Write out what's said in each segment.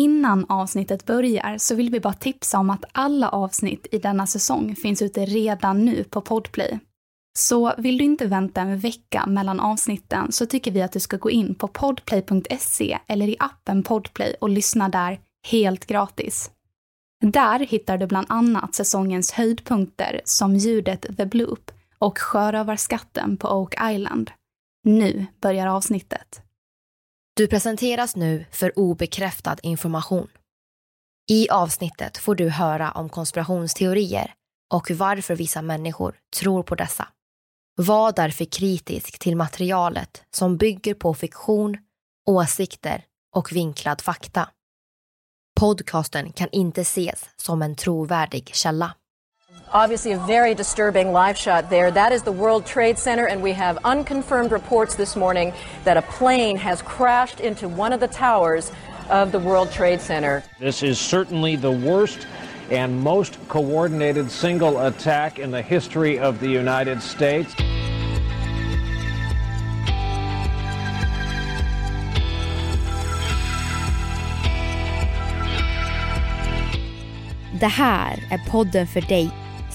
Innan avsnittet börjar så vill vi bara tipsa om att alla avsnitt i denna säsong finns ute redan nu på Podplay. Så vill du inte vänta en vecka mellan avsnitten så tycker vi att du ska gå in på podplay.se eller i appen Podplay och lyssna där helt gratis. Där hittar du bland annat säsongens höjdpunkter som ljudet The Bloop och sjörövarskatten på Oak Island. Nu börjar avsnittet. Du presenteras nu för obekräftad information. I avsnittet får du höra om konspirationsteorier och varför vissa människor tror på dessa. Var därför kritisk till materialet som bygger på fiktion, åsikter och vinklad fakta. Podcasten kan inte ses som en trovärdig källa. Obviously, a very disturbing live shot there. That is the World Trade Center, and we have unconfirmed reports this morning that a plane has crashed into one of the towers of the World Trade Center. This is certainly the worst and most coordinated single attack in the history of the United States. Det här är podden för dig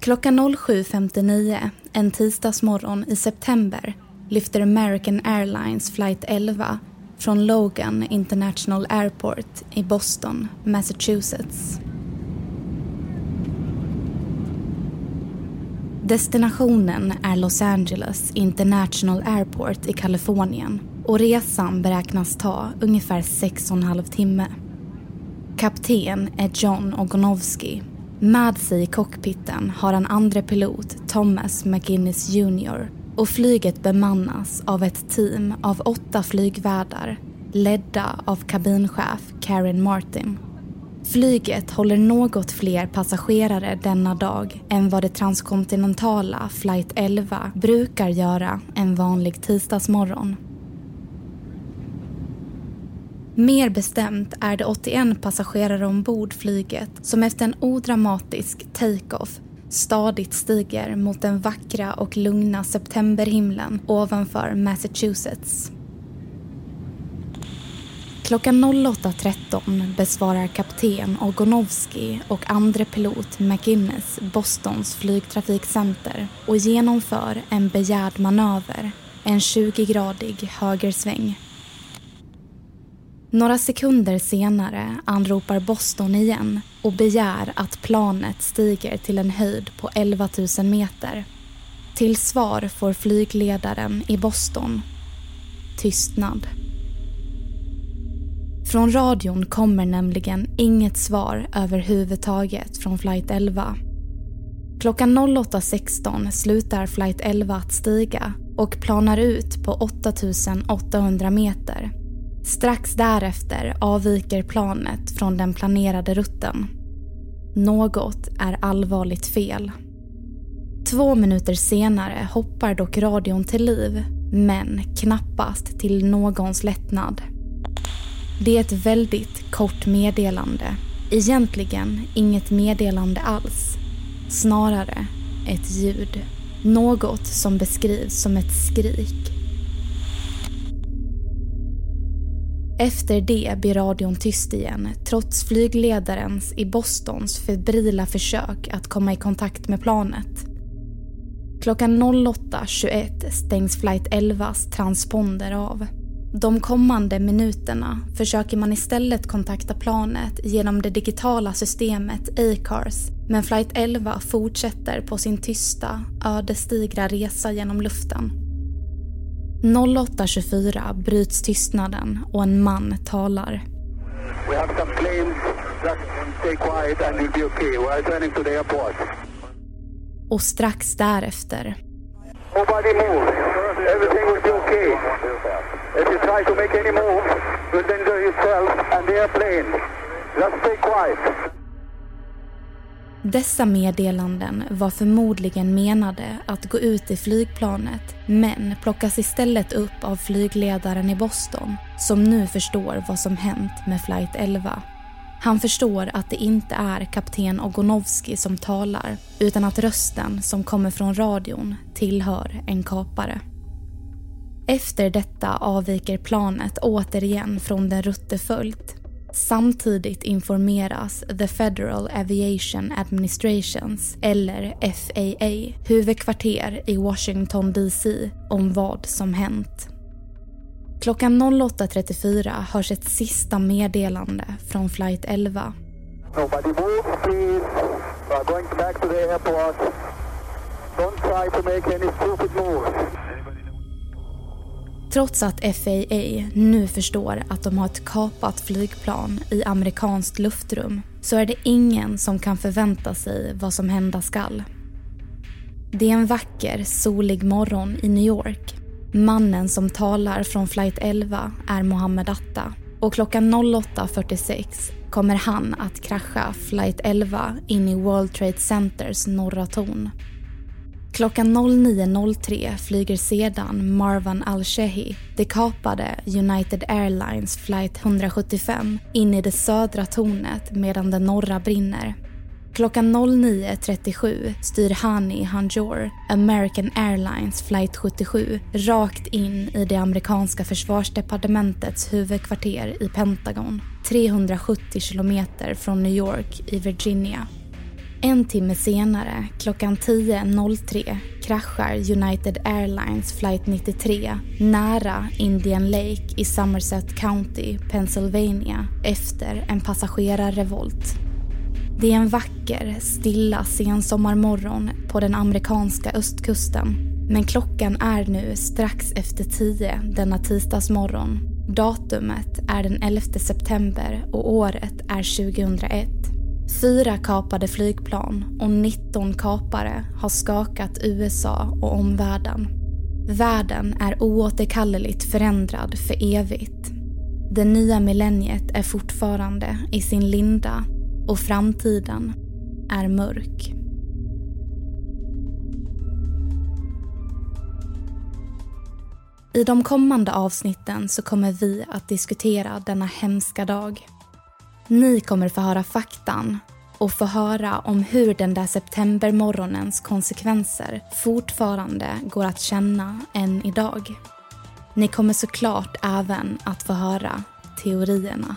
Klockan 07.59 en tisdagsmorgon i september lyfter American Airlines flight 11 från Logan International Airport i Boston, Massachusetts. Destinationen är Los Angeles International Airport i Kalifornien och resan beräknas ta ungefär sex och en halv timme. Kapten är John Ogonovsky med sig i cockpiten har en andre pilot, Thomas McGinnis Jr. och flyget bemannas av ett team av åtta flygvärdar ledda av kabinchef Karen Martin. Flyget håller något fler passagerare denna dag än vad det transkontinentala flight 11 brukar göra en vanlig tisdagsmorgon. Mer bestämt är det 81 passagerare ombord flyget som efter en odramatisk take-off stadigt stiger mot den vackra och lugna septemberhimlen ovanför Massachusetts. Klockan 08.13 besvarar kapten Ogonowski och andre pilot McGinnis Bostons flygtrafikcenter och genomför en begärd manöver, en 20-gradig högersväng. Några sekunder senare anropar Boston igen och begär att planet stiger till en höjd på 11 000 meter. Till svar får flygledaren i Boston tystnad. Från radion kommer nämligen inget svar överhuvudtaget från flight 11. Klockan 08.16 slutar flight 11 att stiga och planar ut på 8800 meter. Strax därefter avviker planet från den planerade rutten. Något är allvarligt fel. Två minuter senare hoppar dock radion till liv, men knappast till någons lättnad. Det är ett väldigt kort meddelande. Egentligen inget meddelande alls. Snarare ett ljud. Något som beskrivs som ett skrik. Efter det blir radion tyst igen trots flygledarens i Bostons febrila försök att komma i kontakt med planet. Klockan 08.21 stängs flight 11s transponder av. De kommande minuterna försöker man istället kontakta planet genom det digitala systemet ACARS men flight 11 fortsätter på sin tysta, ödesdigra resa genom luften. 08.24 bryts tystnaden och en man talar. We have some planes. Just stay quiet and you'll be okay. We are turning to the airport. Och strax därefter Nobody move. Everything will be okay. If you try to make any move, you'll endanger yourself and the airplane. Just stay quiet. Dessa meddelanden var förmodligen menade att gå ut i flygplanet men plockas istället upp av flygledaren i Boston som nu förstår vad som hänt med flight 11. Han förstår att det inte är kapten Ogonovski som talar utan att rösten som kommer från radion tillhör en kapare. Efter detta avviker planet återigen från den rutteföljt Samtidigt informeras The Federal Aviation Administrations, eller FAA, huvudkvarter i Washington DC om vad som hänt. Klockan 08.34 hörs ett sista meddelande från flight 11. Nobody move, please. We're going back to the airport. Don't try to make any stupid moves. Trots att FAA nu förstår att de har ett kapat flygplan i amerikanskt luftrum så är det ingen som kan förvänta sig vad som hända skall. Det är en vacker, solig morgon i New York. Mannen som talar från flight 11 är Mohammed Atta och klockan 08.46 kommer han att krascha flight 11 in i World Trade Centers norra torn. Klockan 09.03 flyger sedan Marwan al-Shehi, det kapade United Airlines flight 175, in i det södra tornet medan det norra brinner. Klockan 09.37 styr Hani Hanjour, American Airlines flight 77, rakt in i det amerikanska försvarsdepartementets huvudkvarter i Pentagon, 370 kilometer från New York i Virginia. En timme senare, klockan 10.03, kraschar United Airlines flight 93 nära Indian Lake i Somerset County, Pennsylvania efter en passagerarrevolt. Det är en vacker, stilla sensommarmorgon på den amerikanska östkusten. Men klockan är nu strax efter tio denna tisdagsmorgon. Datumet är den 11 september och året är 2001. Fyra kapade flygplan och 19 kapare har skakat USA och omvärlden. Världen är oåterkalleligt förändrad för evigt. Det nya millenniet är fortfarande i sin linda och framtiden är mörk. I de kommande avsnitten så kommer vi att diskutera denna hemska dag. Ni kommer få höra faktan och få höra om hur den där septembermorgonens konsekvenser fortfarande går att känna än idag. Ni kommer såklart även att få höra teorierna.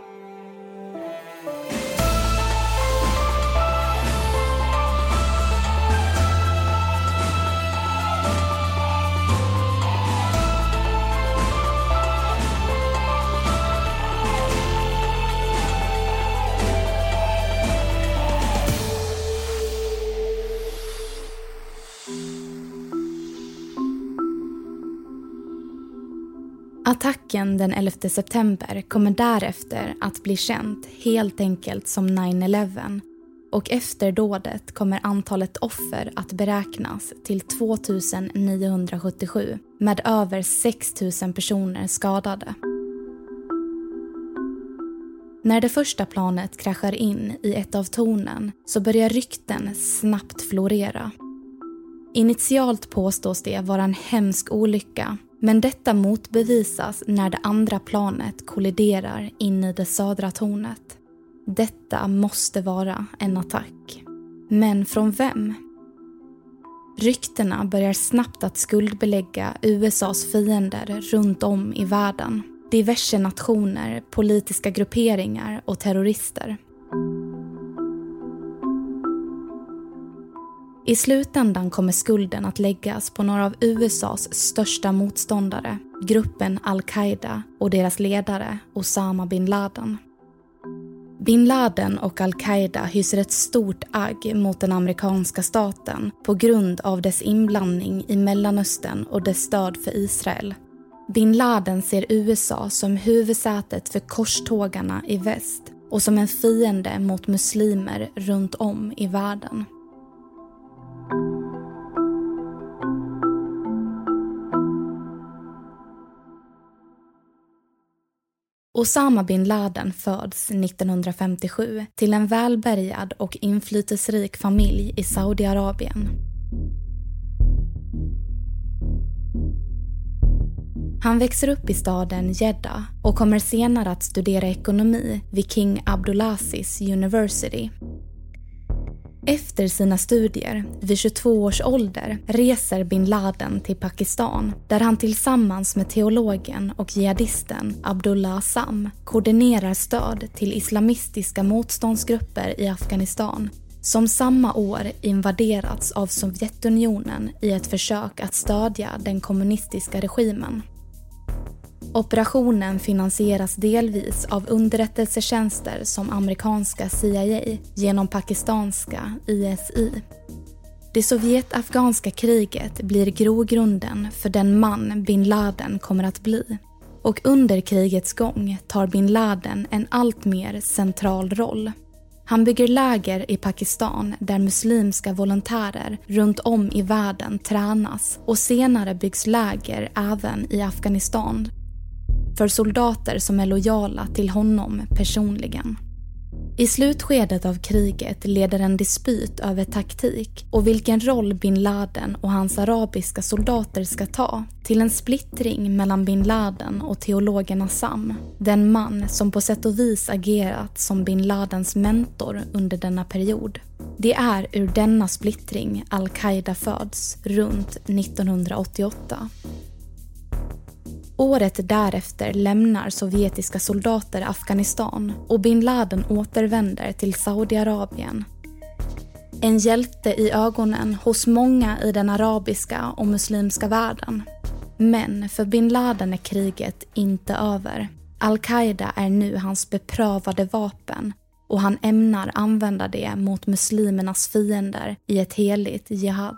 Attacken den 11 september kommer därefter att bli känt helt enkelt som 9-11 och efter dådet kommer antalet offer att beräknas till 2977 med över 6 000 personer skadade. När det första planet kraschar in i ett av tornen så börjar rykten snabbt florera. Initialt påstås det vara en hemsk olycka men detta motbevisas när det andra planet kolliderar in i det södra tornet. Detta måste vara en attack. Men från vem? Ryktena börjar snabbt att skuldbelägga USAs fiender runt om i världen. Diverse nationer, politiska grupperingar och terrorister. I slutändan kommer skulden att läggas på några av USAs största motståndare, gruppen al-Qaida och deras ledare Osama bin Laden. Bin Laden och al-Qaida hyser ett stort agg mot den amerikanska staten på grund av dess inblandning i Mellanöstern och dess stöd för Israel. Bin Laden ser USA som huvudsätet för korstågarna i väst och som en fiende mot muslimer runt om i världen. Osama bin Laden föds 1957 till en välbärgad och inflytelserik familj i Saudiarabien. Han växer upp i staden Jeddah och kommer senare att studera ekonomi vid King Abdulaziz University efter sina studier, vid 22 års ålder, reser bin Laden till Pakistan där han tillsammans med teologen och jihadisten Abdullah Assam koordinerar stöd till islamistiska motståndsgrupper i Afghanistan som samma år invaderats av Sovjetunionen i ett försök att stödja den kommunistiska regimen. Operationen finansieras delvis av underrättelsetjänster som amerikanska CIA genom pakistanska ISI. Det Sovjet-afghanska kriget blir grogrunden för den man bin Laden kommer att bli. Och under krigets gång tar bin Laden en allt mer central roll. Han bygger läger i Pakistan där muslimska volontärer runt om i världen tränas och senare byggs läger även i Afghanistan för soldater som är lojala till honom personligen. I slutskedet av kriget leder en dispyt över taktik och vilken roll bin Laden och hans arabiska soldater ska ta till en splittring mellan bin Laden och teologen Assam. Den man som på sätt och vis agerat som bin Ladens mentor under denna period. Det är ur denna splittring al-Qaida föds runt 1988. Året därefter lämnar sovjetiska soldater Afghanistan och bin Laden återvänder till Saudiarabien. En hjälte i ögonen hos många i den arabiska och muslimska världen. Men för bin Laden är kriget inte över. Al-Qaida är nu hans beprövade vapen och han ämnar använda det mot muslimernas fiender i ett heligt jihad.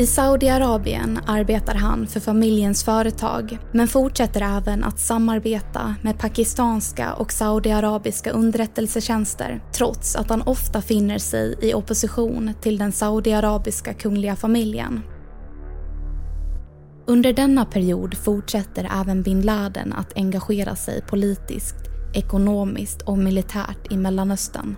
I Saudiarabien arbetar han för familjens företag men fortsätter även att samarbeta med pakistanska och saudiarabiska underrättelsetjänster trots att han ofta finner sig i opposition till den saudiarabiska kungliga familjen. Under denna period fortsätter även bin Laden att engagera sig politiskt, ekonomiskt och militärt i Mellanöstern.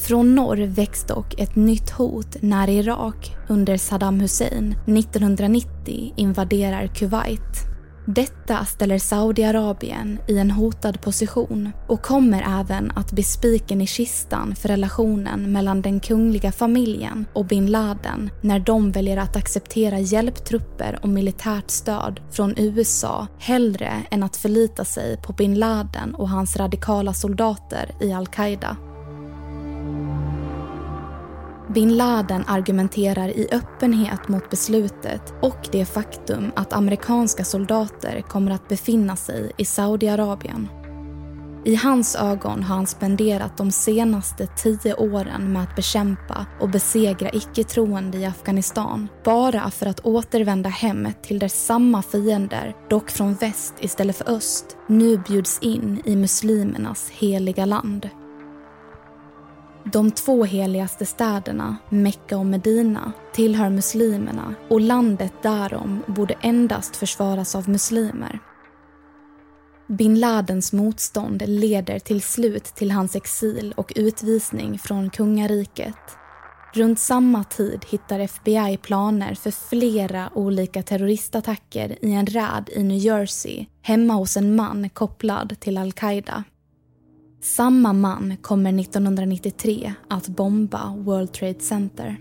Från norr väcks dock ett nytt hot när Irak under Saddam Hussein 1990 invaderar Kuwait. Detta ställer Saudiarabien i en hotad position och kommer även att bli spiken i kistan för relationen mellan den kungliga familjen och bin Laden när de väljer att acceptera hjälptrupper och militärt stöd från USA hellre än att förlita sig på bin Laden och hans radikala soldater i al-Qaida. Bin Laden argumenterar i öppenhet mot beslutet och det faktum att amerikanska soldater kommer att befinna sig i Saudiarabien. I hans ögon har han spenderat de senaste tio åren med att bekämpa och besegra icke-troende i Afghanistan bara för att återvända hem till där samma fiender, dock från väst istället för öst, nu bjuds in i muslimernas heliga land. De två heligaste städerna, Mecka och Medina, tillhör muslimerna och landet därom borde endast försvaras av muslimer. Bin Ladens motstånd leder till slut till hans exil och utvisning från kungariket. Runt samma tid hittar FBI planer för flera olika terroristattacker i en räd i New Jersey hemma hos en man kopplad till al-Qaida. Samma man kommer 1993 att bomba World Trade Center.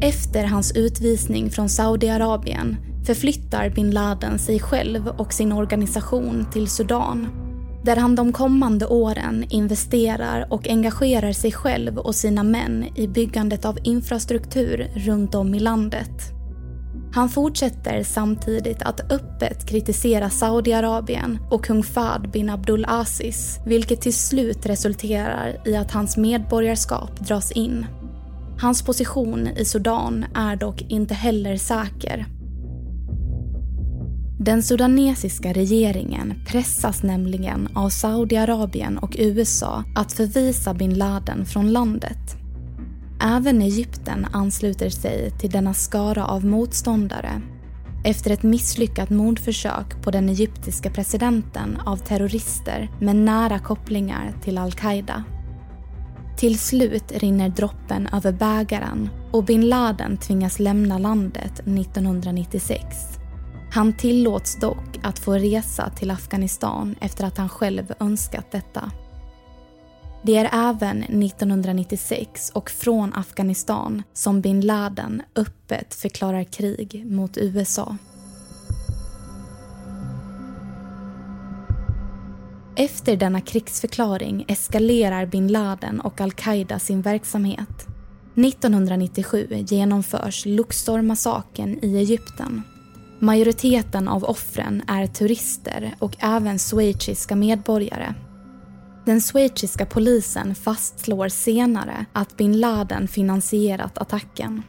Efter hans utvisning från Saudiarabien förflyttar bin Laden sig själv och sin organisation till Sudan där han de kommande åren investerar och engagerar sig själv och sina män i byggandet av infrastruktur runt om i landet. Han fortsätter samtidigt att öppet kritisera Saudiarabien och kung Fahd bin Abdul Aziz vilket till slut resulterar i att hans medborgarskap dras in. Hans position i Sudan är dock inte heller säker den sudanesiska regeringen pressas nämligen av Saudiarabien och USA att förvisa bin Laden från landet. Även Egypten ansluter sig till denna skara av motståndare efter ett misslyckat mordförsök på den egyptiska presidenten av terrorister med nära kopplingar till al-Qaida. Till slut rinner droppen över bägaren och bin Laden tvingas lämna landet 1996. Han tillåts dock att få resa till Afghanistan efter att han själv önskat detta. Det är även 1996 och från Afghanistan som bin Laden öppet förklarar krig mot USA. Efter denna krigsförklaring eskalerar bin Laden och al-Qaida sin verksamhet. 1997 genomförs Luxor-massakern i Egypten Majoriteten av offren är turister och även schweiziska medborgare. Den schweiziska polisen fastslår senare att bin Laden finansierat attacken.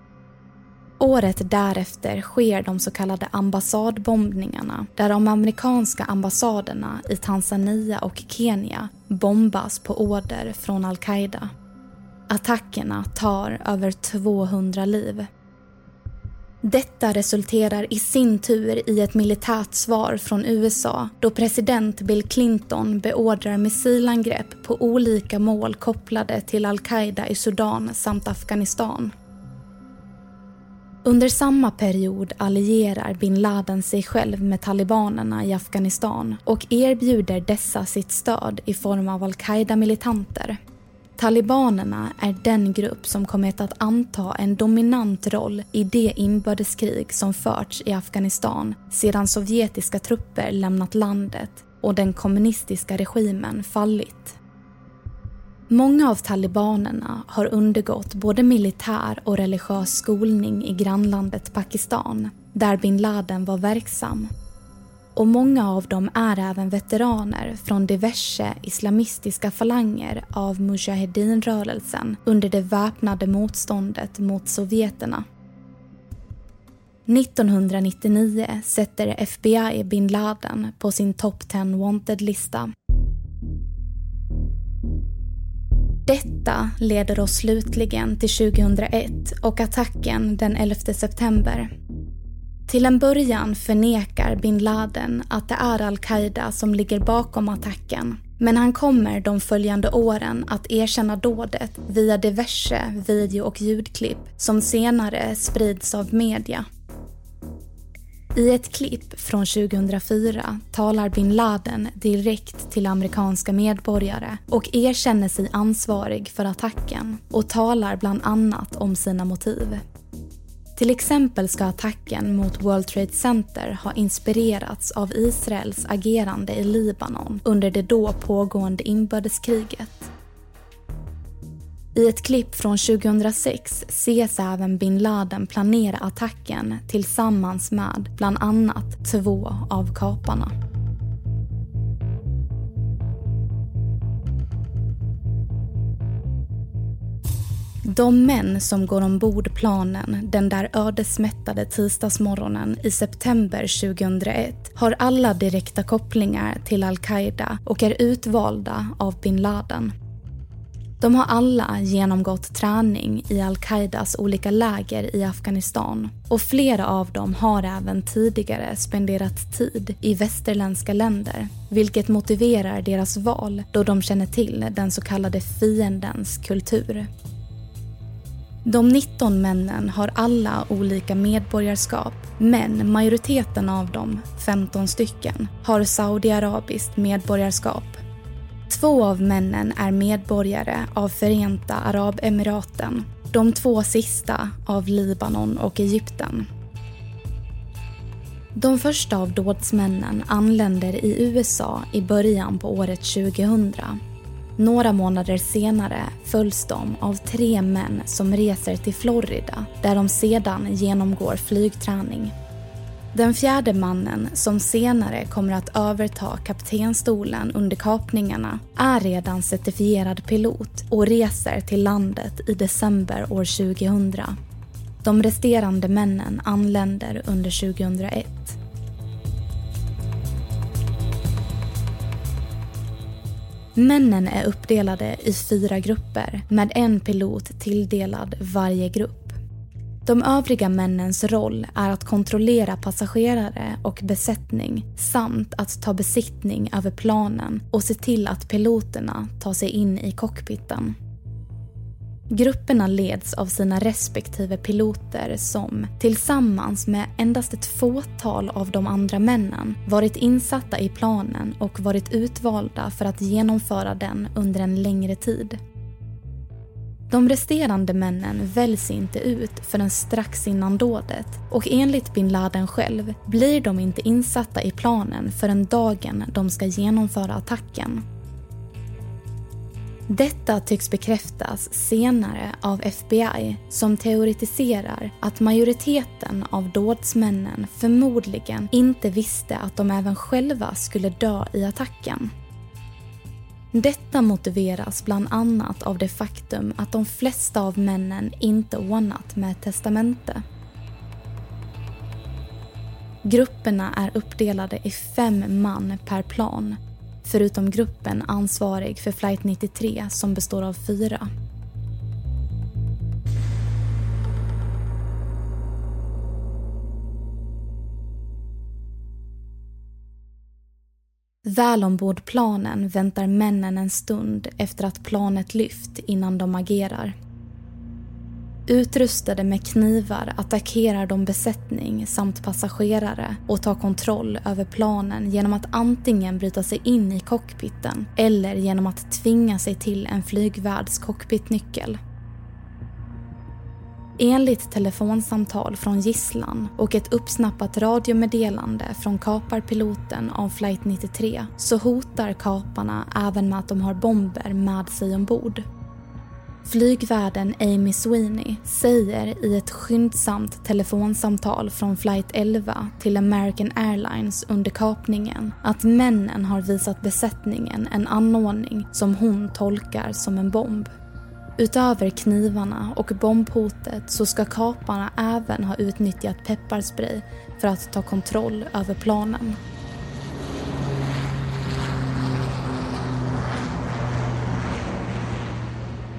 Året därefter sker de så kallade ambassadbombningarna där de amerikanska ambassaderna i Tanzania och Kenya bombas på order från al-Qaida. Attackerna tar över 200 liv. Detta resulterar i sin tur i ett militärt svar från USA då president Bill Clinton beordrar missilangrepp på olika mål kopplade till al-Qaida i Sudan samt Afghanistan. Under samma period allierar bin Laden sig själv med talibanerna i Afghanistan och erbjuder dessa sitt stöd i form av al-Qaida-militanter. Talibanerna är den grupp som kommit att anta en dominant roll i det inbördeskrig som förts i Afghanistan sedan sovjetiska trupper lämnat landet och den kommunistiska regimen fallit. Många av talibanerna har undergått både militär och religiös skolning i grannlandet Pakistan där bin Laden var verksam och många av dem är även veteraner från diverse islamistiska falanger av Mujahedin-rörelsen under det väpnade motståndet mot sovjeterna. 1999 sätter FBI bin Laden på sin Top 10 Wanted-lista. Detta leder oss slutligen till 2001 och attacken den 11 september till en början förnekar bin Laden att det är al-Qaida som ligger bakom attacken. Men han kommer de följande åren att erkänna dådet via diverse video och ljudklipp som senare sprids av media. I ett klipp från 2004 talar bin Laden direkt till amerikanska medborgare och erkänner sig ansvarig för attacken och talar bland annat om sina motiv. Till exempel ska attacken mot World Trade Center ha inspirerats av Israels agerande i Libanon under det då pågående inbördeskriget. I ett klipp från 2006 ses även bin Laden planera attacken tillsammans med bland annat två av kaparna. De män som går ombord planen den där ödesmättade tisdagsmorgonen i september 2001 har alla direkta kopplingar till al-Qaida och är utvalda av bin Laden. De har alla genomgått träning i al-Qaidas olika läger i Afghanistan och flera av dem har även tidigare spenderat tid i västerländska länder vilket motiverar deras val då de känner till den så kallade fiendens kultur. De 19 männen har alla olika medborgarskap men majoriteten av dem, 15 stycken, har saudiarabiskt medborgarskap. Två av männen är medborgare av Förenta Arabemiraten. De två sista av Libanon och Egypten. De första av dådsmännen anländer i USA i början på året 2000 några månader senare följs de av tre män som reser till Florida där de sedan genomgår flygträning. Den fjärde mannen, som senare kommer att överta kaptenstolen under kapningarna, är redan certifierad pilot och reser till landet i december år 2000. De resterande männen anländer under 2001. Männen är uppdelade i fyra grupper med en pilot tilldelad varje grupp. De övriga männens roll är att kontrollera passagerare och besättning samt att ta besittning över planen och se till att piloterna tar sig in i cockpiten. Grupperna leds av sina respektive piloter som, tillsammans med endast ett fåtal av de andra männen, varit insatta i planen och varit utvalda för att genomföra den under en längre tid. De resterande männen väljs inte ut förrän strax innan dådet och enligt bin Laden själv blir de inte insatta i planen förrän dagen de ska genomföra attacken. Detta tycks bekräftas senare av FBI som teoretiserar att majoriteten av dådsmännen förmodligen inte visste att de även själva skulle dö i attacken. Detta motiveras bland annat av det faktum att de flesta av männen inte ordnat med ett testamente. Grupperna är uppdelade i fem man per plan förutom gruppen ansvarig för flight 93 som består av fyra. Väl ombord planen väntar männen en stund efter att planet lyft innan de agerar. Utrustade med knivar attackerar de besättning samt passagerare och tar kontroll över planen genom att antingen bryta sig in i cockpiten eller genom att tvinga sig till en flygvärds cockpitnyckel. Enligt telefonsamtal från gisslan och ett uppsnappat radiomeddelande från kaparpiloten av flight 93 så hotar kaparna även med att de har bomber med sig ombord. Flygvärden Amy Sweeney säger i ett skyndsamt telefonsamtal från flight 11 till American Airlines under kapningen att männen har visat besättningen en anordning som hon tolkar som en bomb. Utöver knivarna och bombhotet så ska kaparna även ha utnyttjat pepparspray för att ta kontroll över planen.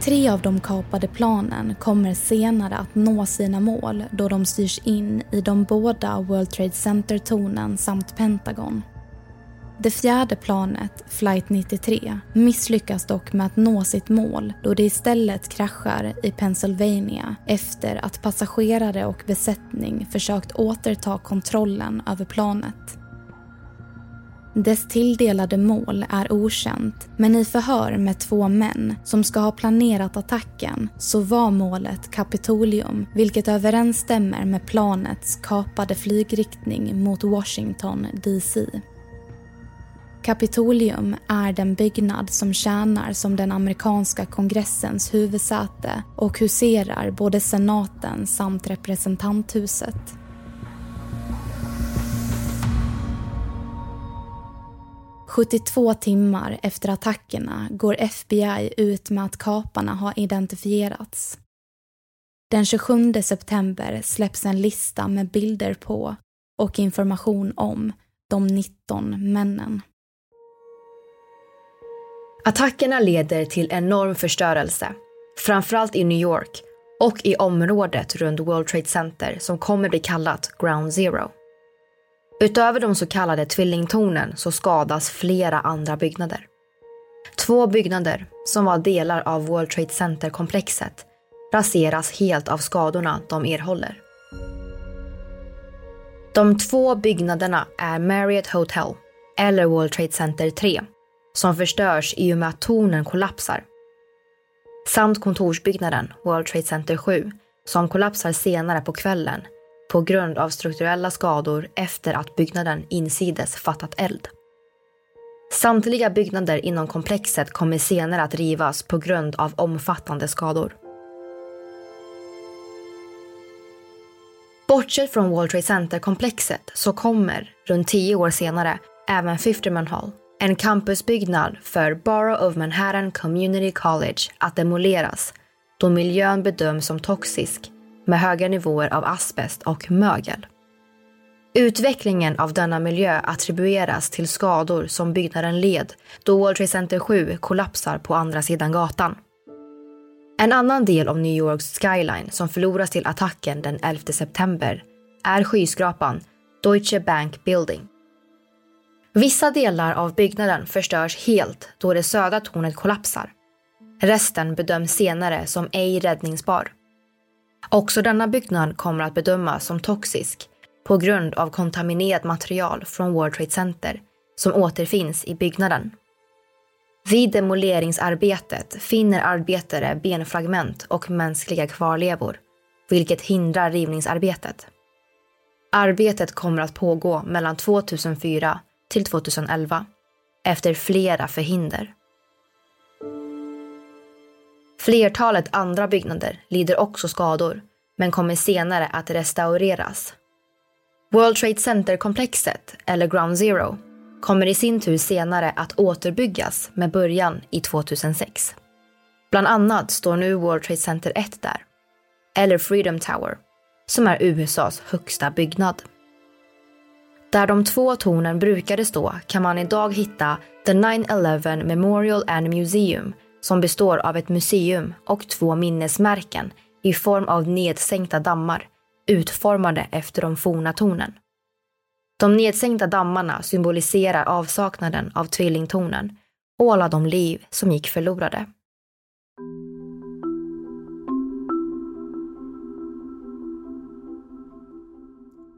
Tre av de kapade planen kommer senare att nå sina mål då de styrs in i de båda World Trade Center-tornen samt Pentagon. Det fjärde planet, flight 93, misslyckas dock med att nå sitt mål då det istället kraschar i Pennsylvania efter att passagerare och besättning försökt återta kontrollen över planet. Dess tilldelade mål är okänt men i förhör med två män som ska ha planerat attacken så var målet Kapitolium vilket överensstämmer med planets kapade flygriktning mot Washington DC. Kapitolium är den byggnad som tjänar som den amerikanska kongressens huvudsäte och huserar både senaten samt representanthuset. –72 timmar efter attackerna går FBI ut med att kaparna har identifierats. Den 27 september släpps en lista med bilder på och information om de 19 männen. Attackerna leder till enorm förstörelse, framförallt i New York och i området runt World Trade Center som kommer bli kallat Ground Zero. Utöver de så kallade tvillingtornen så skadas flera andra byggnader. Två byggnader, som var delar av World Trade Center-komplexet, raseras helt av skadorna de erhåller. De två byggnaderna är Marriott Hotel, eller World Trade Center 3, som förstörs i och med att tornen kollapsar. Samt kontorsbyggnaden World Trade Center 7 som kollapsar senare på kvällen på grund av strukturella skador efter att byggnaden insides fattat eld. Samtliga byggnader inom komplexet kommer senare att rivas på grund av omfattande skador. Bortsett från World Trade Center-komplexet så kommer, runt tio år senare, även Fifterman Hall en campusbyggnad för Borough of Manhattan Community College att demoleras då miljön bedöms som toxisk med höga nivåer av asbest och mögel. Utvecklingen av denna miljö attribueras till skador som byggnaden led då World Trade Center 7 kollapsar på andra sidan gatan. En annan del av New Yorks skyline som förloras till attacken den 11 september är skyskrapan Deutsche Bank Building Vissa delar av byggnaden förstörs helt då det södra tornet kollapsar. Resten bedöms senare som ej räddningsbar. Också denna byggnad kommer att bedömas som toxisk på grund av kontaminerat material från World Trade Center som återfinns i byggnaden. Vid demoleringsarbetet finner arbetare benfragment och mänskliga kvarlevor, vilket hindrar rivningsarbetet. Arbetet kommer att pågå mellan 2004 till 2011 efter flera förhinder. Flertalet andra byggnader lider också skador men kommer senare att restaureras. World Trade Center-komplexet, eller Ground Zero, kommer i sin tur senare att återbyggas med början i 2006. Bland annat står nu World Trade Center 1 där, eller Freedom Tower, som är USAs högsta byggnad. Där de två tornen brukade stå kan man idag hitta The 9-11 Memorial and Museum som består av ett museum och två minnesmärken i form av nedsänkta dammar utformade efter de forna tornen. De nedsänkta dammarna symboliserar avsaknaden av tvillingtornen och alla de liv som gick förlorade.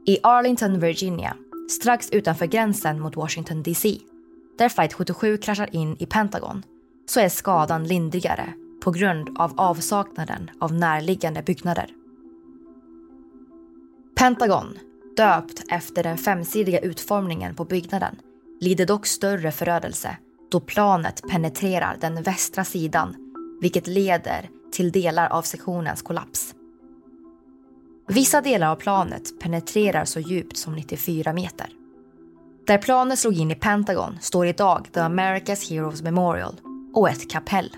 I Arlington, Virginia strax utanför gränsen mot Washington DC, där flight 77 kraschar in i Pentagon, så är skadan lindrigare på grund av avsaknaden av närliggande byggnader. Pentagon, döpt efter den femsidiga utformningen på byggnaden, lider dock större förödelse då planet penetrerar den västra sidan vilket leder till delar av sektionens kollaps. Vissa delar av planet penetrerar så djupt som 94 meter. Där planet slog in i Pentagon står idag The America's Heroes Memorial och ett kapell.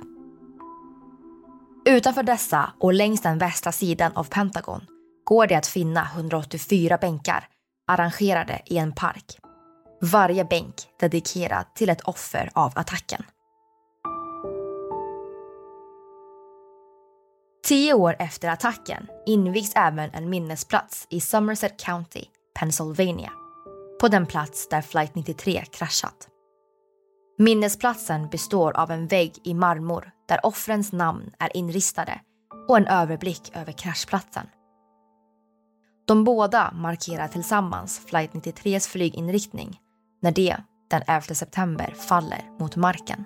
Utanför dessa och längs den västra sidan av Pentagon går det att finna 184 bänkar arrangerade i en park. Varje bänk dedikerad till ett offer av attacken. Tio år efter attacken invigs även en minnesplats i Somerset County, Pennsylvania. På den plats där flight 93 kraschat. Minnesplatsen består av en vägg i marmor där offrens namn är inristade och en överblick över kraschplatsen. De båda markerar tillsammans flight 93s flyginriktning när det den 11 september faller mot marken.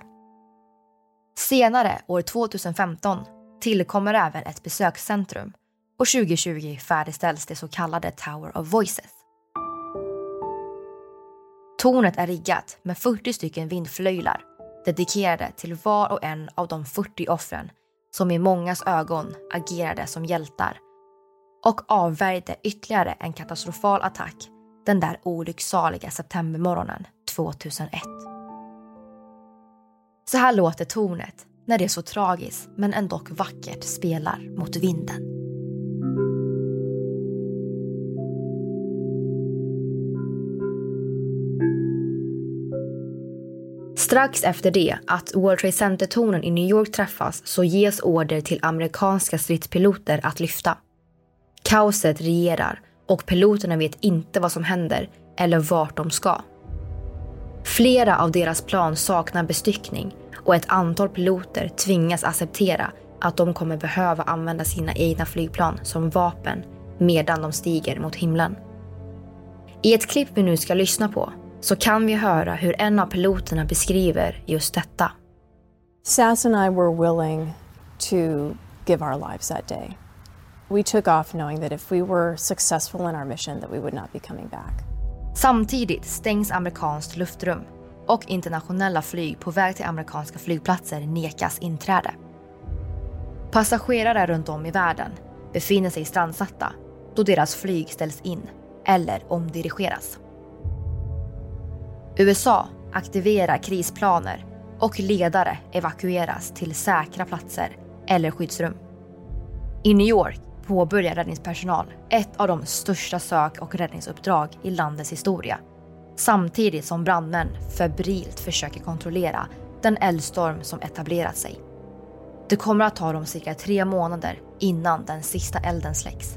Senare, år 2015, tillkommer även ett besökscentrum och 2020 färdigställs det så kallade Tower of Voices. Tornet är riggat med 40 stycken vindflöjlar dedikerade till var och en av de 40 offren som i mångas ögon agerade som hjältar och avvärjde ytterligare en katastrofal attack den där olycksaliga septembermorgonen 2001. Så här låter tornet när det så tragiskt men ändå vackert spelar mot vinden. Strax efter det att World Trade Center-tornen i New York träffas så ges order till amerikanska stridspiloter att lyfta. Kaoset regerar och piloterna vet inte vad som händer eller vart de ska. Flera av deras plan saknar bestyckning och ett antal piloter tvingas acceptera att de kommer behöva använda sina egna flygplan som vapen medan de stiger mot himlen. I ett klipp vi nu ska lyssna på så kan vi höra hur en av piloterna beskriver just detta. Sass and I were willing to give our lives that day. We took off knowing that if we were successful in our mission that we would not be coming back. Samtidigt stängs amerikanskt luftrum och internationella flyg på väg till amerikanska flygplatser nekas inträde. Passagerare runt om i världen befinner sig strandsatta då deras flyg ställs in eller omdirigeras. USA aktiverar krisplaner och ledare evakueras till säkra platser eller skyddsrum. I New York påbörjar räddningspersonal ett av de största sök och räddningsuppdrag i landets historia. Samtidigt som brandmän febrilt försöker kontrollera den eldstorm som etablerat sig. Det kommer att ta dem cirka tre månader innan den sista elden släcks.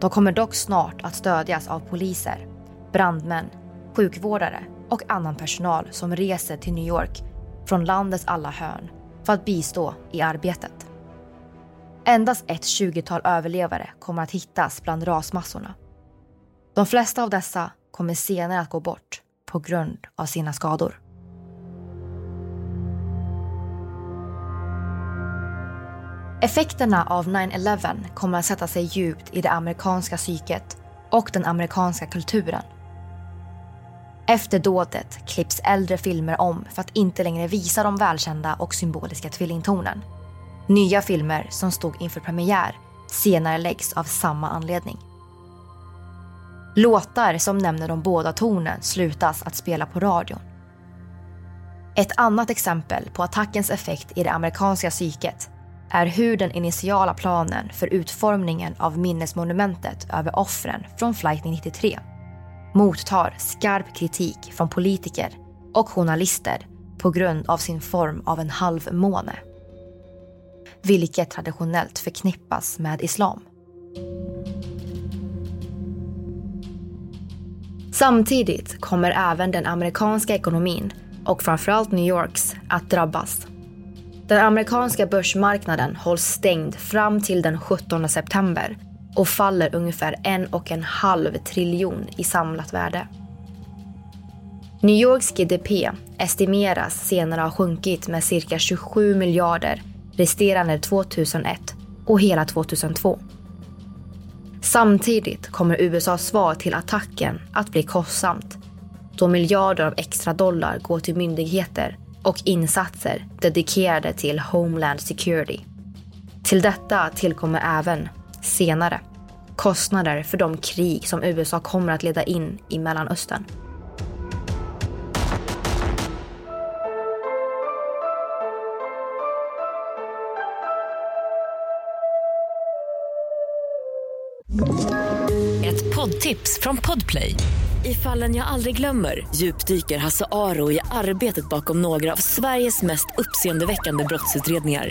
De kommer dock snart att stödjas av poliser, brandmän, sjukvårdare och annan personal som reser till New York från landets alla hörn för att bistå i arbetet. Endast ett tjugotal överlevare kommer att hittas bland rasmassorna. De flesta av dessa kommer senare att gå bort på grund av sina skador. Effekterna av 9-11 kommer att sätta sig djupt i det amerikanska psyket och den amerikanska kulturen. Efter dådet klipps äldre filmer om för att inte längre visa de välkända och symboliska tvillingtornen. Nya filmer som stod inför premiär senare läggs av samma anledning. Låtar som nämner de båda tornen slutas att spela på radion. Ett annat exempel på attackens effekt i det amerikanska psyket är hur den initiala planen för utformningen av minnesmonumentet över offren från flight 93 mottar skarp kritik från politiker och journalister på grund av sin form av en halvmåne. Vilket traditionellt förknippas med islam. Samtidigt kommer även den amerikanska ekonomin och framförallt New Yorks att drabbas. Den amerikanska börsmarknaden hålls stängd fram till den 17 september och faller ungefär en och en halv triljon i samlat värde. New Yorks GDP estimeras senare ha sjunkit med cirka 27 miljarder resterande 2001 och hela 2002. Samtidigt kommer USAs svar till attacken att bli kostsamt då miljarder av extra dollar går till myndigheter och insatser dedikerade till Homeland Security. Till detta tillkommer även, senare, kostnader för de krig som USA kommer att leda in i Mellanöstern. Ett poddtips från Podplay. I fallen jag aldrig glömmer djupdyker Hasse Aro i arbetet bakom några av Sveriges mest uppseendeväckande brottsutredningar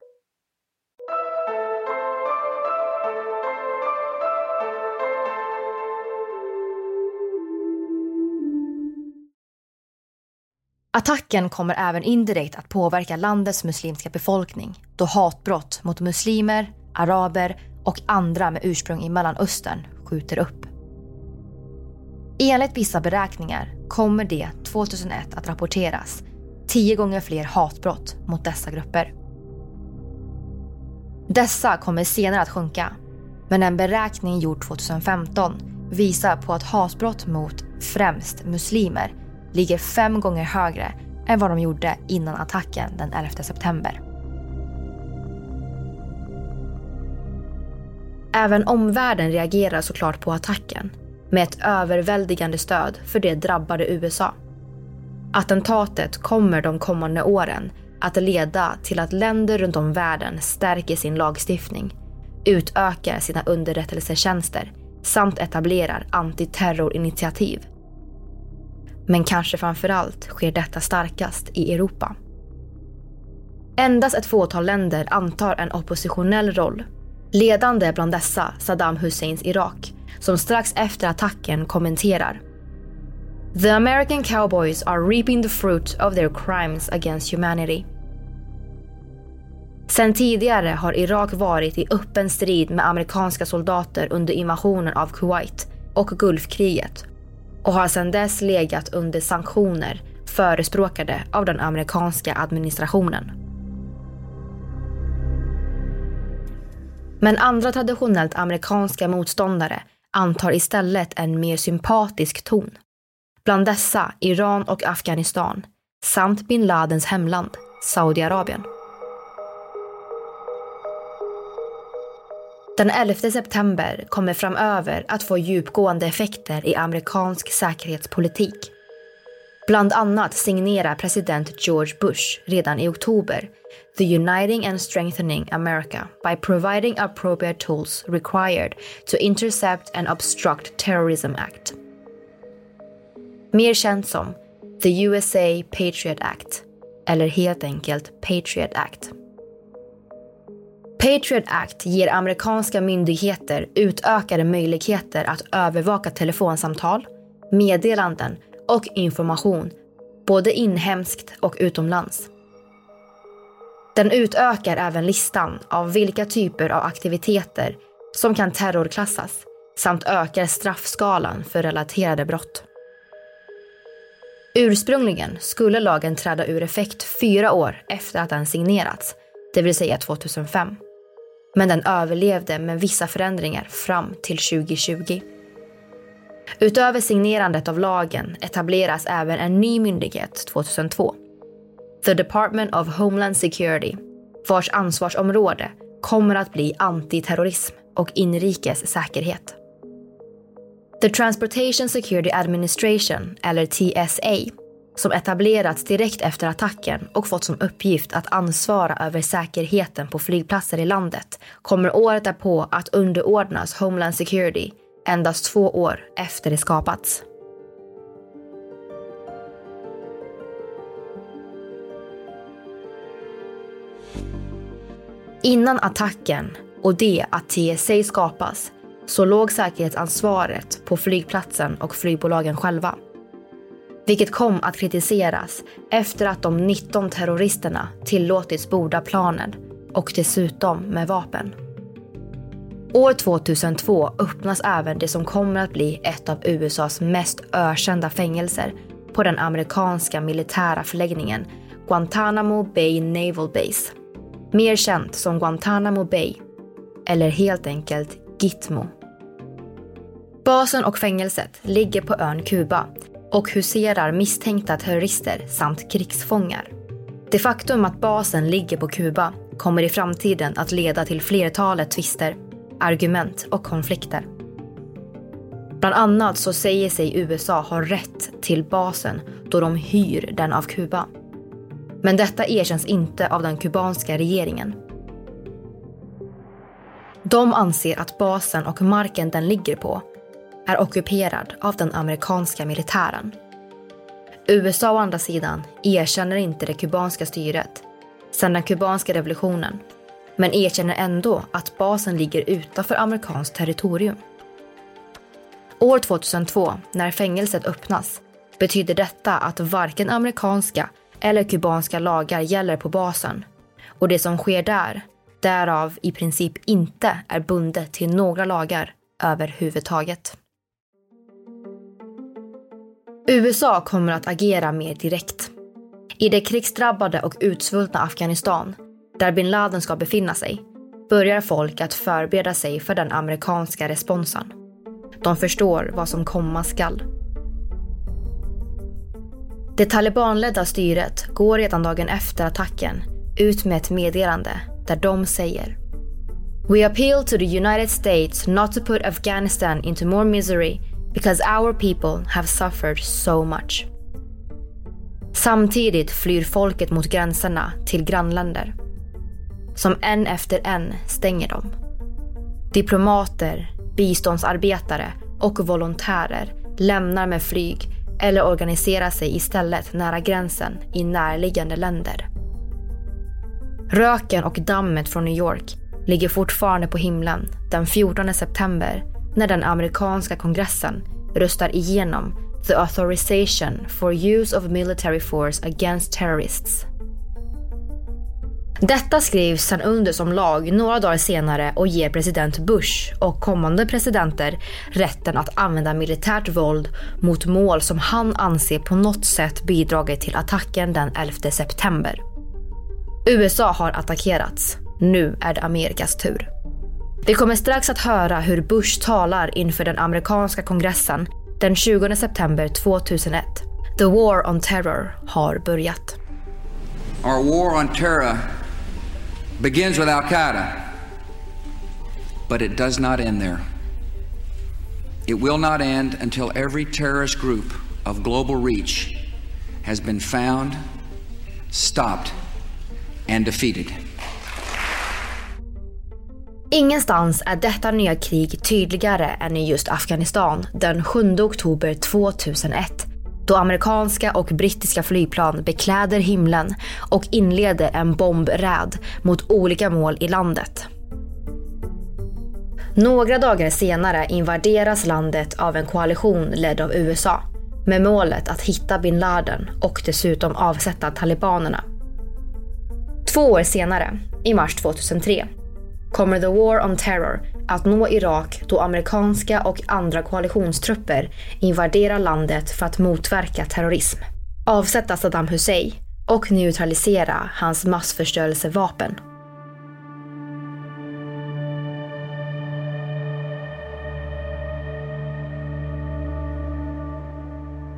Attacken kommer även indirekt att påverka landets muslimska befolkning då hatbrott mot muslimer, araber och andra med ursprung i Mellanöstern skjuter upp. Enligt vissa beräkningar kommer det 2001 att rapporteras tio gånger fler hatbrott mot dessa grupper. Dessa kommer senare att sjunka, men en beräkning gjord 2015 visar på att hatbrott mot främst muslimer ligger fem gånger högre än vad de gjorde innan attacken den 11 september. Även omvärlden reagerar såklart på attacken med ett överväldigande stöd för det drabbade USA. Attentatet kommer de kommande åren att leda till att länder runt om världen stärker sin lagstiftning, utökar sina underrättelsetjänster samt etablerar antiterrorinitiativ. Men kanske framförallt sker detta starkast i Europa. Endast ett fåtal länder antar en oppositionell roll. Ledande bland dessa Saddam Husseins Irak, som strax efter attacken kommenterar The American cowboys are reaping the fruit of their crimes against humanity. Sen tidigare har Irak varit i öppen strid med amerikanska soldater under invasionen av Kuwait och Gulfkriget och har sedan dess legat under sanktioner förespråkade av den amerikanska administrationen. Men andra traditionellt amerikanska motståndare antar istället en mer sympatisk ton. Bland dessa Iran och Afghanistan samt bin Ladens hemland, Saudiarabien. Den 11 september kommer framöver att få djupgående effekter i amerikansk säkerhetspolitik. Bland annat signerar president George Bush redan i oktober The Uniting and Strengthening America by providing appropriate tools required to intercept and obstruct terrorism act. Mer känt som The USA Patriot Act, eller helt enkelt Patriot Act. Patriot Act ger amerikanska myndigheter utökade möjligheter att övervaka telefonsamtal, meddelanden och information både inhemskt och utomlands. Den utökar även listan av vilka typer av aktiviteter som kan terrorklassas samt ökar straffskalan för relaterade brott. Ursprungligen skulle lagen träda ur effekt fyra år efter att den signerats, det vill säga 2005. Men den överlevde med vissa förändringar fram till 2020. Utöver signerandet av lagen etableras även en ny myndighet 2002. The Department of Homeland Security, vars ansvarsområde kommer att bli antiterrorism och inrikes säkerhet. The Transportation Security Administration, eller TSA, som etablerats direkt efter attacken och fått som uppgift att ansvara över säkerheten på flygplatser i landet, kommer året därpå att underordnas Homeland Security endast två år efter det skapats. Innan attacken och det att TSA skapas så låg säkerhetsansvaret på flygplatsen och flygbolagen själva. Vilket kom att kritiseras efter att de 19 terroristerna tillåtits borda planen och dessutom med vapen. År 2002 öppnas även det som kommer att bli ett av USAs mest ökända fängelser på den amerikanska militära förläggningen Guantanamo Bay Naval Base. Mer känt som Guantanamo Bay, eller helt enkelt Gitmo. Basen och fängelset ligger på ön Kuba och huserar misstänkta terrorister samt krigsfångar. Det faktum att basen ligger på Kuba kommer i framtiden att leda till flertalet tvister, argument och konflikter. Bland annat så säger sig USA ha rätt till basen då de hyr den av Kuba. Men detta erkänns inte av den kubanska regeringen. De anser att basen och marken den ligger på är ockuperad av den amerikanska militären. USA å andra sidan erkänner inte det kubanska styret sedan den kubanska revolutionen men erkänner ändå att basen ligger utanför amerikanskt territorium. År 2002, när fängelset öppnas, betyder detta att varken amerikanska eller kubanska lagar gäller på basen och det som sker där, därav i princip inte är bundet till några lagar överhuvudtaget. USA kommer att agera mer direkt. I det krigsdrabbade och utsvultna Afghanistan, där bin Laden ska befinna sig, börjar folk att förbereda sig för den amerikanska responsen. De förstår vad som komma skall. Det talibanledda styret går redan dagen efter attacken ut med ett meddelande där de säger We appeal to the United States not to put Afghanistan into more misery because our people have suffered so much. Samtidigt flyr folket mot gränserna till grannländer. Som en efter en stänger dem. Diplomater, biståndsarbetare och volontärer lämnar med flyg eller organiserar sig istället nära gränsen i närliggande länder. Röken och dammet från New York ligger fortfarande på himlen den 14 september när den amerikanska kongressen röstar igenom The Authorization for Use of Military Force Against Terrorists. Detta skrivs sedan under som lag några dagar senare och ger president Bush och kommande presidenter rätten att använda militärt våld mot mål som han anser på något sätt bidragit till attacken den 11 september. USA har attackerats. Nu är det Amerikas tur. Vi kommer strax att höra hur Bush talar inför den amerikanska kongressen den 20 september 2001. The War on Terror har börjat. Our war on terror begins with al-Qaida, but it does not end there. It will not end until every terrorist group of global reach has been found, stopped, and defeated. Ingenstans är detta nya krig tydligare än i just Afghanistan den 7 oktober 2001 då amerikanska och brittiska flygplan bekläder himlen och inleder en bombräd mot olika mål i landet. Några dagar senare invaderas landet av en koalition ledd av USA med målet att hitta bin Laden och dessutom avsätta talibanerna. Två år senare, i mars 2003, kommer the war on terror att nå Irak då amerikanska och andra koalitionstrupper invaderar landet för att motverka terrorism, avsätta Saddam Hussein och neutralisera hans massförstörelsevapen.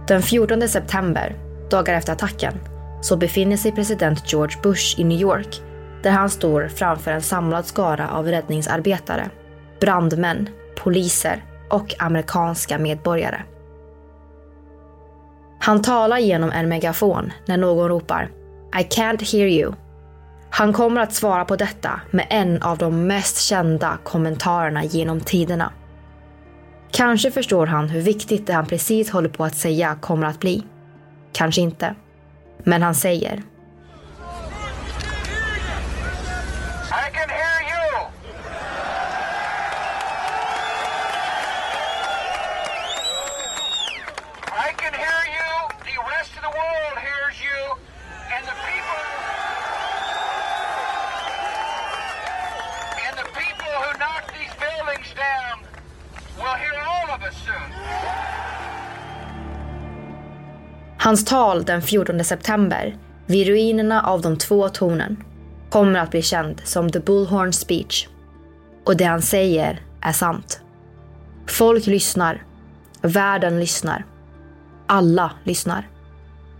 Den 14 september, dagar efter attacken, så befinner sig president George Bush i New York där han står framför en samlad skara av räddningsarbetare, brandmän, poliser och amerikanska medborgare. Han talar genom en megafon när någon ropar I can't hear you. Han kommer att svara på detta med en av de mest kända kommentarerna genom tiderna. Kanske förstår han hur viktigt det han precis håller på att säga kommer att bli. Kanske inte. Men han säger Hans tal den 14 september vid ruinerna av de två tornen kommer att bli känd som The Bullhorn Speech. Och det han säger är sant. Folk lyssnar. Världen lyssnar. Alla lyssnar.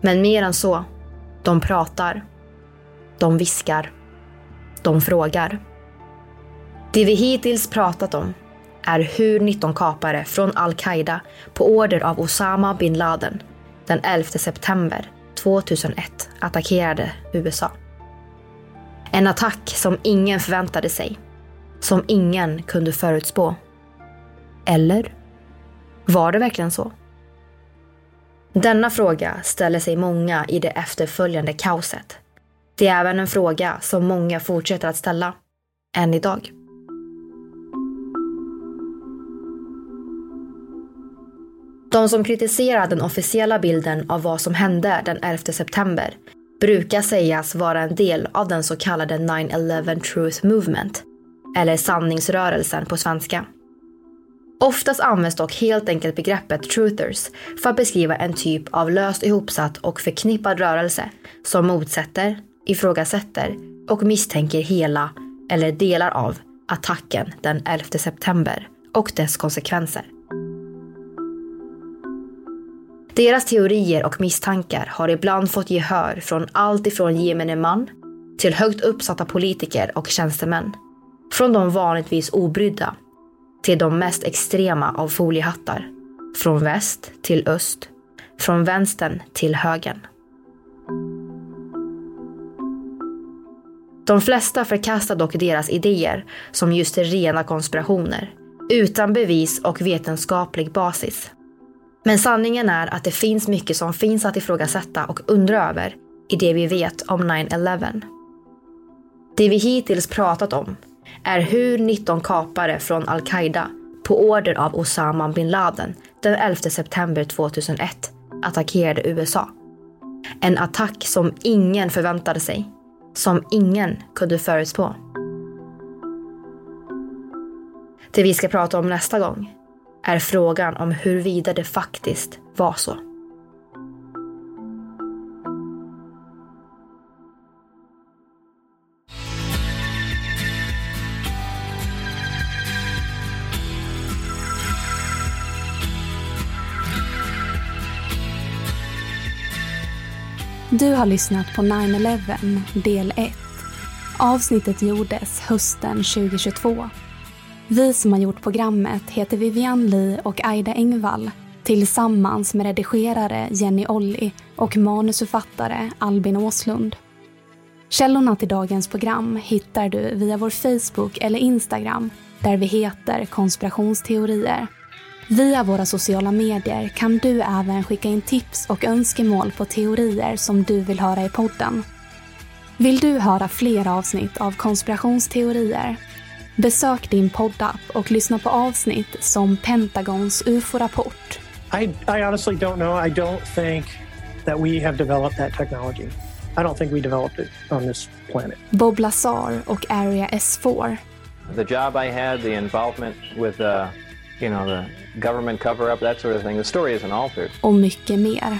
Men mer än så. De pratar. De viskar. De frågar. Det vi hittills pratat om är hur 19 kapare från al-Qaida på order av Osama bin Laden den 11 september 2001 attackerade USA. En attack som ingen förväntade sig. som ingen kunde förutspå. Eller? Var det verkligen så? Denna fråga ställer sig många i det efterföljande kaoset. Det är även en fråga som många fortsätter att ställa, än idag. De som kritiserar den officiella bilden av vad som hände den 11 september brukar sägas vara en del av den så kallade 9-11 Truth Movement, eller sanningsrörelsen på svenska. Oftast används dock helt enkelt begreppet truthers för att beskriva en typ av löst ihopsatt och förknippad rörelse som motsätter, ifrågasätter och misstänker hela eller delar av attacken den 11 september och dess konsekvenser. Deras teorier och misstankar har ibland fått gehör från allt ifrån gemene man till högt uppsatta politiker och tjänstemän. Från de vanligtvis obrydda till de mest extrema av foliehattar. Från väst till öst. Från vänstern till högern. De flesta förkastar dock deras idéer som just rena konspirationer utan bevis och vetenskaplig basis. Men sanningen är att det finns mycket som finns att ifrågasätta och undra över i det vi vet om 9-11. Det vi hittills pratat om är hur 19 kapare från al-Qaida på order av Osama bin Laden den 11 september 2001 attackerade USA. En attack som ingen förväntade sig, som ingen kunde förutspå. Det vi ska prata om nästa gång är frågan om huruvida det faktiskt var så. Du har lyssnat på 9-11 del 1. Avsnittet gjordes hösten 2022. Vi som har gjort programmet heter Vivian Lee och Aida Engvall tillsammans med redigerare Jenny Olli och manusförfattare Albin Åslund. Källorna till dagens program hittar du via vår Facebook eller Instagram där vi heter konspirationsteorier. Via våra sociala medier kan du även skicka in tips och önskemål på teorier som du vill höra i podden. Vill du höra fler avsnitt av konspirationsteorier? Besök din poddapp och lyssna på avsnitt som Pentagons UFO-rapport. I, I honestly don't know. I don't think that we have developed that technology. I don't think we developed it on this planet. Bob Lazar och Area S4. The job I had, the involvement with, uh, you know, the government cover-up, that sort of thing. The story isn't altered. Och mycket mer.